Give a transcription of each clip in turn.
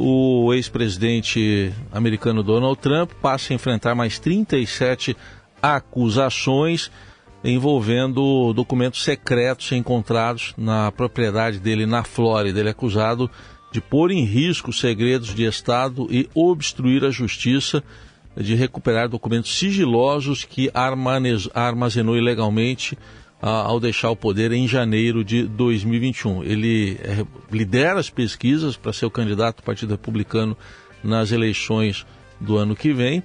o ex-presidente americano Donald Trump passa a enfrentar mais 37 acusações envolvendo documentos secretos encontrados na propriedade dele na Flórida. Ele é acusado de pôr em risco segredos de Estado e obstruir a justiça, de recuperar documentos sigilosos que armazenou ilegalmente ao deixar o poder em janeiro de 2021. Ele é, lidera as pesquisas para ser o candidato do Partido Republicano nas eleições do ano que vem.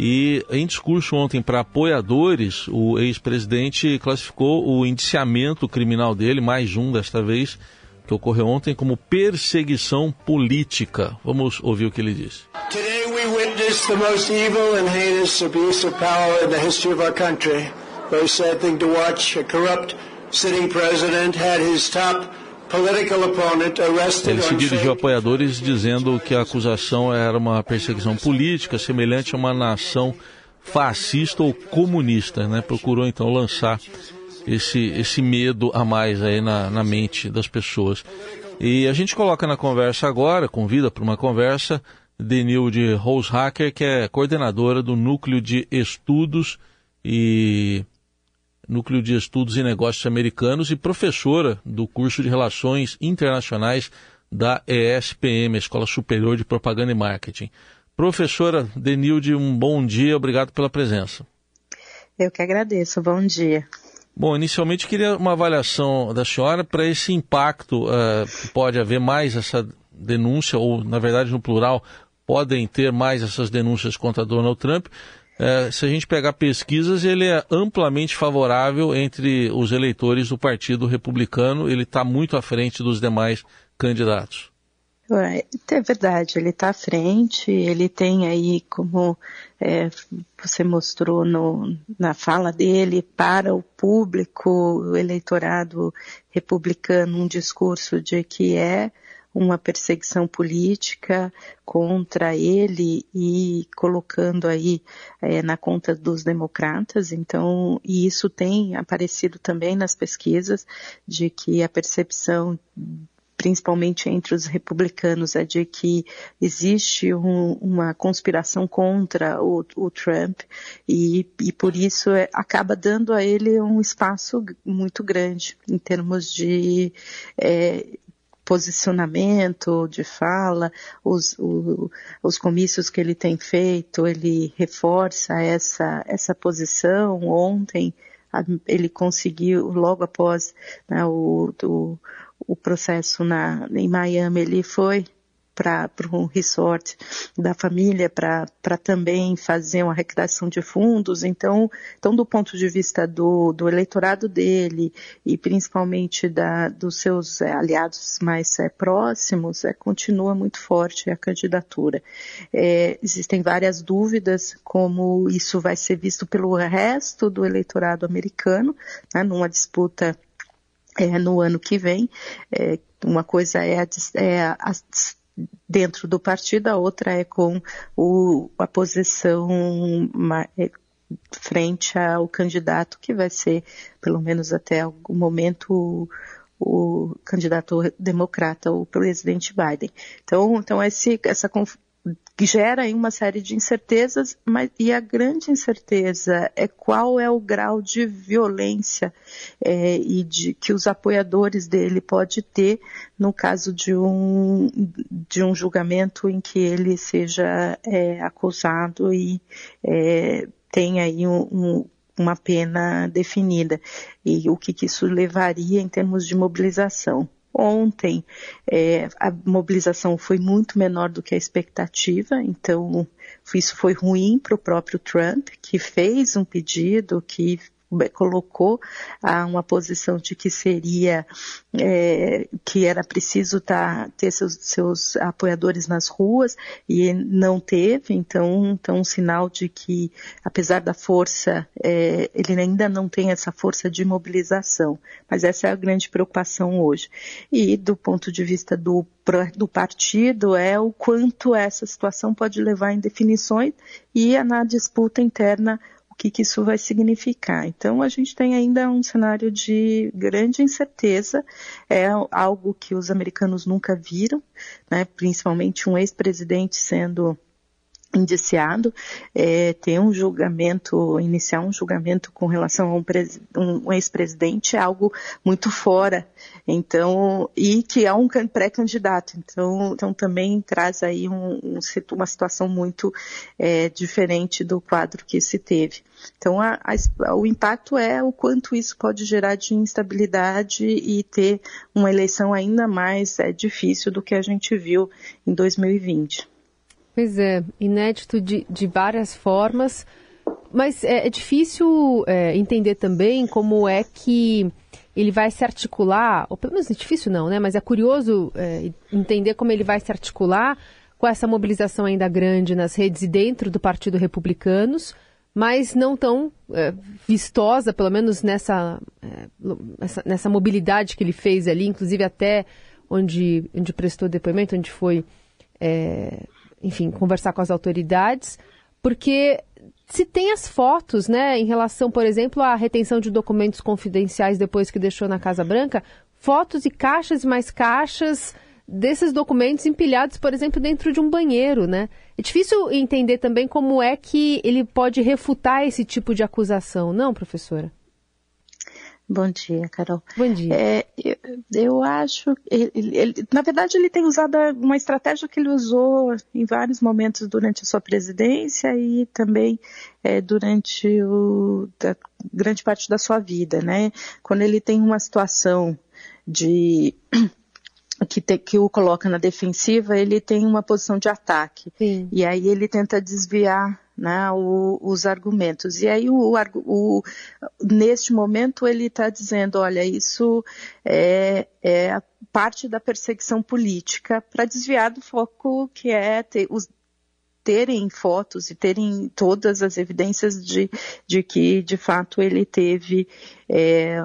E em discurso ontem para apoiadores, o ex-presidente classificou o indiciamento criminal dele, mais um desta vez, que ocorreu ontem, como perseguição política. Vamos ouvir o que ele disse. Today we witnessed the most evil and heinous abuse of power in the history of our country. Very sad thing to watch. A corrupt sitting president had his top ele se dirigiu a apoiadores dizendo que a acusação era uma perseguição política semelhante a uma nação fascista ou comunista, né? Procurou então lançar esse, esse medo a mais aí na, na mente das pessoas. E a gente coloca na conversa agora, convida para uma conversa, Denilde Roshacker, que é coordenadora do Núcleo de Estudos e Núcleo de Estudos e Negócios Americanos e professora do curso de Relações Internacionais da ESPM, Escola Superior de Propaganda e Marketing. Professora Denilde, um bom dia, obrigado pela presença. Eu que agradeço, bom dia. Bom, inicialmente queria uma avaliação da senhora para esse impacto uh, que pode haver mais essa denúncia, ou na verdade no plural, podem ter mais essas denúncias contra Donald Trump, é, se a gente pegar pesquisas, ele é amplamente favorável entre os eleitores do Partido Republicano, ele está muito à frente dos demais candidatos. É verdade, ele está à frente, ele tem aí, como é, você mostrou no, na fala dele, para o público, o eleitorado republicano, um discurso de que é uma perseguição política contra ele e colocando aí é, na conta dos democratas. Então, e isso tem aparecido também nas pesquisas de que a percepção principalmente entre os republicanos, é de que existe um, uma conspiração contra o, o Trump e, e, por isso é, acaba dando a ele um espaço muito grande em termos de é, posicionamento de fala, os, o, os comícios que ele tem feito, ele reforça essa, essa posição. Ontem ele conseguiu, logo após né, o, o, o processo na, em Miami, ele foi para um resort da família para também fazer uma arrecadação de fundos. Então, então do ponto de vista do, do eleitorado dele e principalmente da, dos seus é, aliados mais é, próximos, é, continua muito forte a candidatura. É, existem várias dúvidas como isso vai ser visto pelo resto do eleitorado americano, né, numa disputa é, no ano que vem. É, uma coisa é, a, é a, dentro do partido, a outra é com o, a posição é, frente ao candidato que vai ser, pelo menos até algum momento, o, o candidato democrata, o presidente Biden. Então, então esse, essa gera aí uma série de incertezas, mas e a grande incerteza é qual é o grau de violência é, e de que os apoiadores dele pode ter no caso de um de um julgamento em que ele seja é, acusado e é, tem aí um, um uma pena definida. E o que, que isso levaria em termos de mobilização ontem é, a mobilização foi muito menor do que a expectativa, então isso foi ruim para o próprio Trump, que fez um pedido, que colocou a uma posição de que seria é, que era preciso tá, ter seus, seus, apoiadores nas ruas e não teve, então, então um sinal de que apesar da força, é, ele ainda não tem essa força de mobilização, mas essa é a grande preocupação hoje. E do ponto de vista do do partido é o quanto essa situação pode levar em definições e na disputa interna que, que isso vai significar. Então, a gente tem ainda um cenário de grande incerteza, é algo que os americanos nunca viram, né, principalmente um ex-presidente sendo indiciado é, ter um julgamento, iniciar um julgamento com relação a um, um ex-presidente é algo muito fora, então, e que é um pré-candidato, então, então também traz aí um, um, uma situação muito é, diferente do quadro que se teve. Então, a, a, o impacto é o quanto isso pode gerar de instabilidade e ter uma eleição ainda mais é, difícil do que a gente viu em 2020. Pois é, inédito de, de várias formas, mas é, é difícil é, entender também como é que ele vai se articular, ou pelo menos é difícil não, né? Mas é curioso é, entender como ele vai se articular com essa mobilização ainda grande nas redes e dentro do Partido Republicanos, mas não tão é, vistosa, pelo menos nessa, é, essa, nessa mobilidade que ele fez ali, inclusive até onde, onde prestou depoimento, onde foi é, enfim, conversar com as autoridades, porque se tem as fotos, né, em relação, por exemplo, à retenção de documentos confidenciais depois que deixou na Casa Branca, fotos e caixas e mais caixas desses documentos empilhados, por exemplo, dentro de um banheiro, né? É difícil entender também como é que ele pode refutar esse tipo de acusação, não, professora? Bom dia, Carol. Bom dia. É, eu, eu, acho, ele, ele, na verdade, ele tem usado uma estratégia que ele usou em vários momentos durante a sua presidência e também é, durante o, da, grande parte da sua vida, né? Quando ele tem uma situação de que, te, que, o coloca na defensiva, ele tem uma posição de ataque. Sim. E aí ele tenta desviar né, o, os argumentos. E aí, o, o, neste momento, ele está dizendo: olha, isso é, é parte da perseguição política para desviar do foco que é ter, os, terem fotos e terem todas as evidências de, de que, de fato, ele teve. É,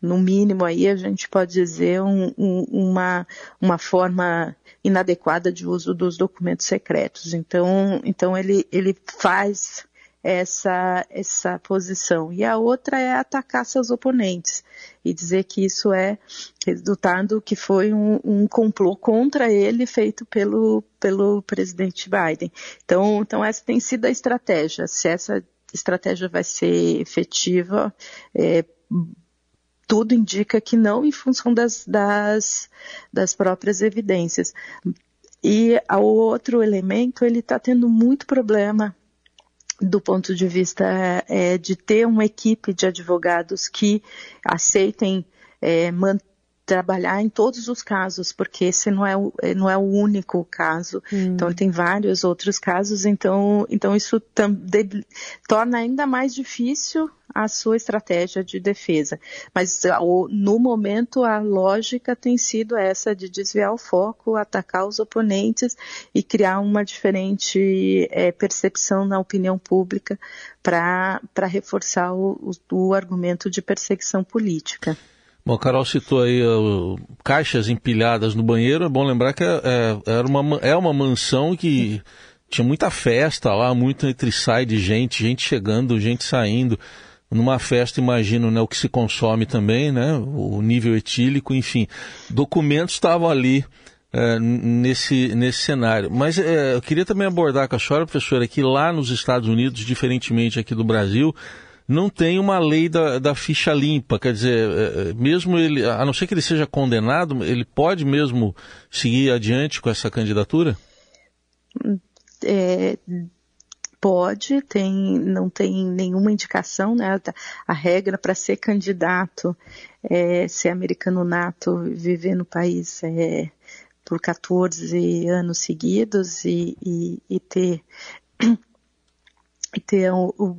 no mínimo aí a gente pode dizer um, um, uma, uma forma inadequada de uso dos documentos secretos. Então, então ele, ele faz essa, essa posição. E a outra é atacar seus oponentes e dizer que isso é resultado que foi um, um complô contra ele feito pelo, pelo presidente Biden. Então, então essa tem sido a estratégia. Se essa estratégia vai ser efetiva, é, tudo indica que não em função das, das, das próprias evidências. E o outro elemento, ele está tendo muito problema do ponto de vista é, de ter uma equipe de advogados que aceitem é, manter trabalhar em todos os casos, porque esse não é o, não é o único caso. Hum. Então, tem vários outros casos, então, então isso de, torna ainda mais difícil a sua estratégia de defesa. Mas no momento a lógica tem sido essa de desviar o foco, atacar os oponentes e criar uma diferente é, percepção na opinião pública para reforçar o, o, o argumento de perseguição política. Bom, Carol citou aí uh, caixas empilhadas no banheiro. É bom lembrar que é, é, era uma, é uma mansão que tinha muita festa lá, muito entre sai de gente, gente chegando, gente saindo. Numa festa, imagino, né, o que se consome também, né, o nível etílico, enfim. Documentos estavam ali é, nesse, nesse cenário. Mas é, eu queria também abordar com a senhora, professora, que lá nos Estados Unidos, diferentemente aqui do Brasil, não tem uma lei da, da ficha limpa, quer dizer, é, é, mesmo ele, a não ser que ele seja condenado, ele pode mesmo seguir adiante com essa candidatura? É, pode, tem, não tem nenhuma indicação, né? A regra para ser candidato, é, ser americano nato, viver no país é, por 14 anos seguidos e, e, e ter e ter,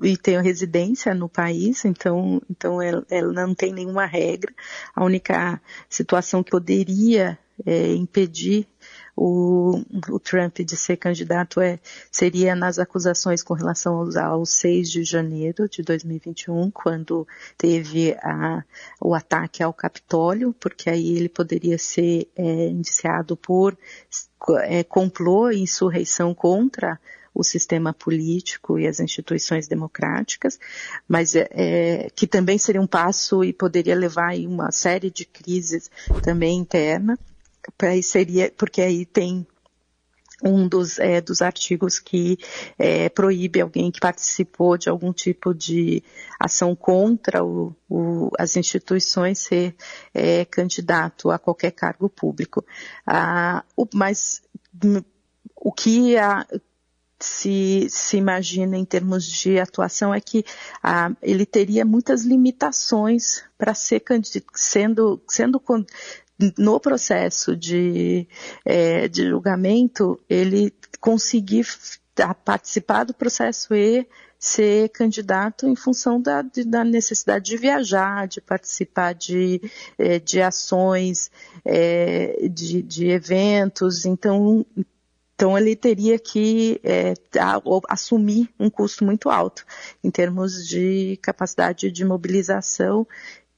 e ter residência no país, então, então ela, ela, não tem nenhuma regra. A única situação que poderia é, impedir o, o, Trump de ser candidato é, seria nas acusações com relação aos, ao 6 de janeiro de 2021, quando teve a, o ataque ao Capitólio, porque aí ele poderia ser é, indiciado por é, complô e insurreição contra o sistema político e as instituições democráticas, mas é, é, que também seria um passo e poderia levar a uma série de crises também interna, aí seria, porque aí tem um dos, é, dos artigos que é, proíbe alguém que participou de algum tipo de ação contra o, o, as instituições ser é, candidato a qualquer cargo público. Ah, o, mas o que a, se, se imagina em termos de atuação é que ah, ele teria muitas limitações para ser sendo, sendo no processo de, é, de julgamento, ele conseguir participar do processo e ser candidato em função da, da necessidade de viajar, de participar de, é, de ações, é, de, de eventos. Então, então ele teria que é, assumir um custo muito alto em termos de capacidade de mobilização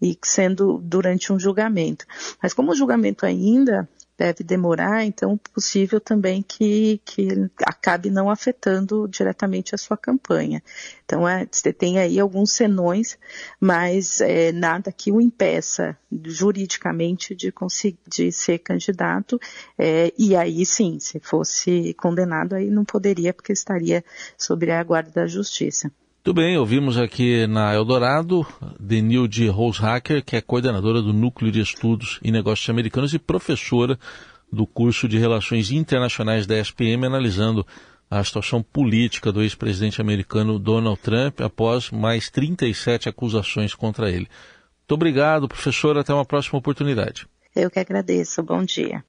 e sendo durante um julgamento. Mas como o julgamento ainda deve demorar, então é possível também que, que acabe não afetando diretamente a sua campanha. Então é, você tem aí alguns senões, mas é, nada que o impeça juridicamente de conseguir de ser candidato. É, e aí sim, se fosse condenado, aí não poderia, porque estaria sob a guarda da justiça. Muito bem, ouvimos aqui na Eldorado Denilde Rosehacker, que é coordenadora do Núcleo de Estudos e Negócios Americanos e professora do curso de Relações Internacionais da SPM, analisando a situação política do ex-presidente americano Donald Trump após mais 37 acusações contra ele. Muito obrigado, professora. Até uma próxima oportunidade. Eu que agradeço. Bom dia.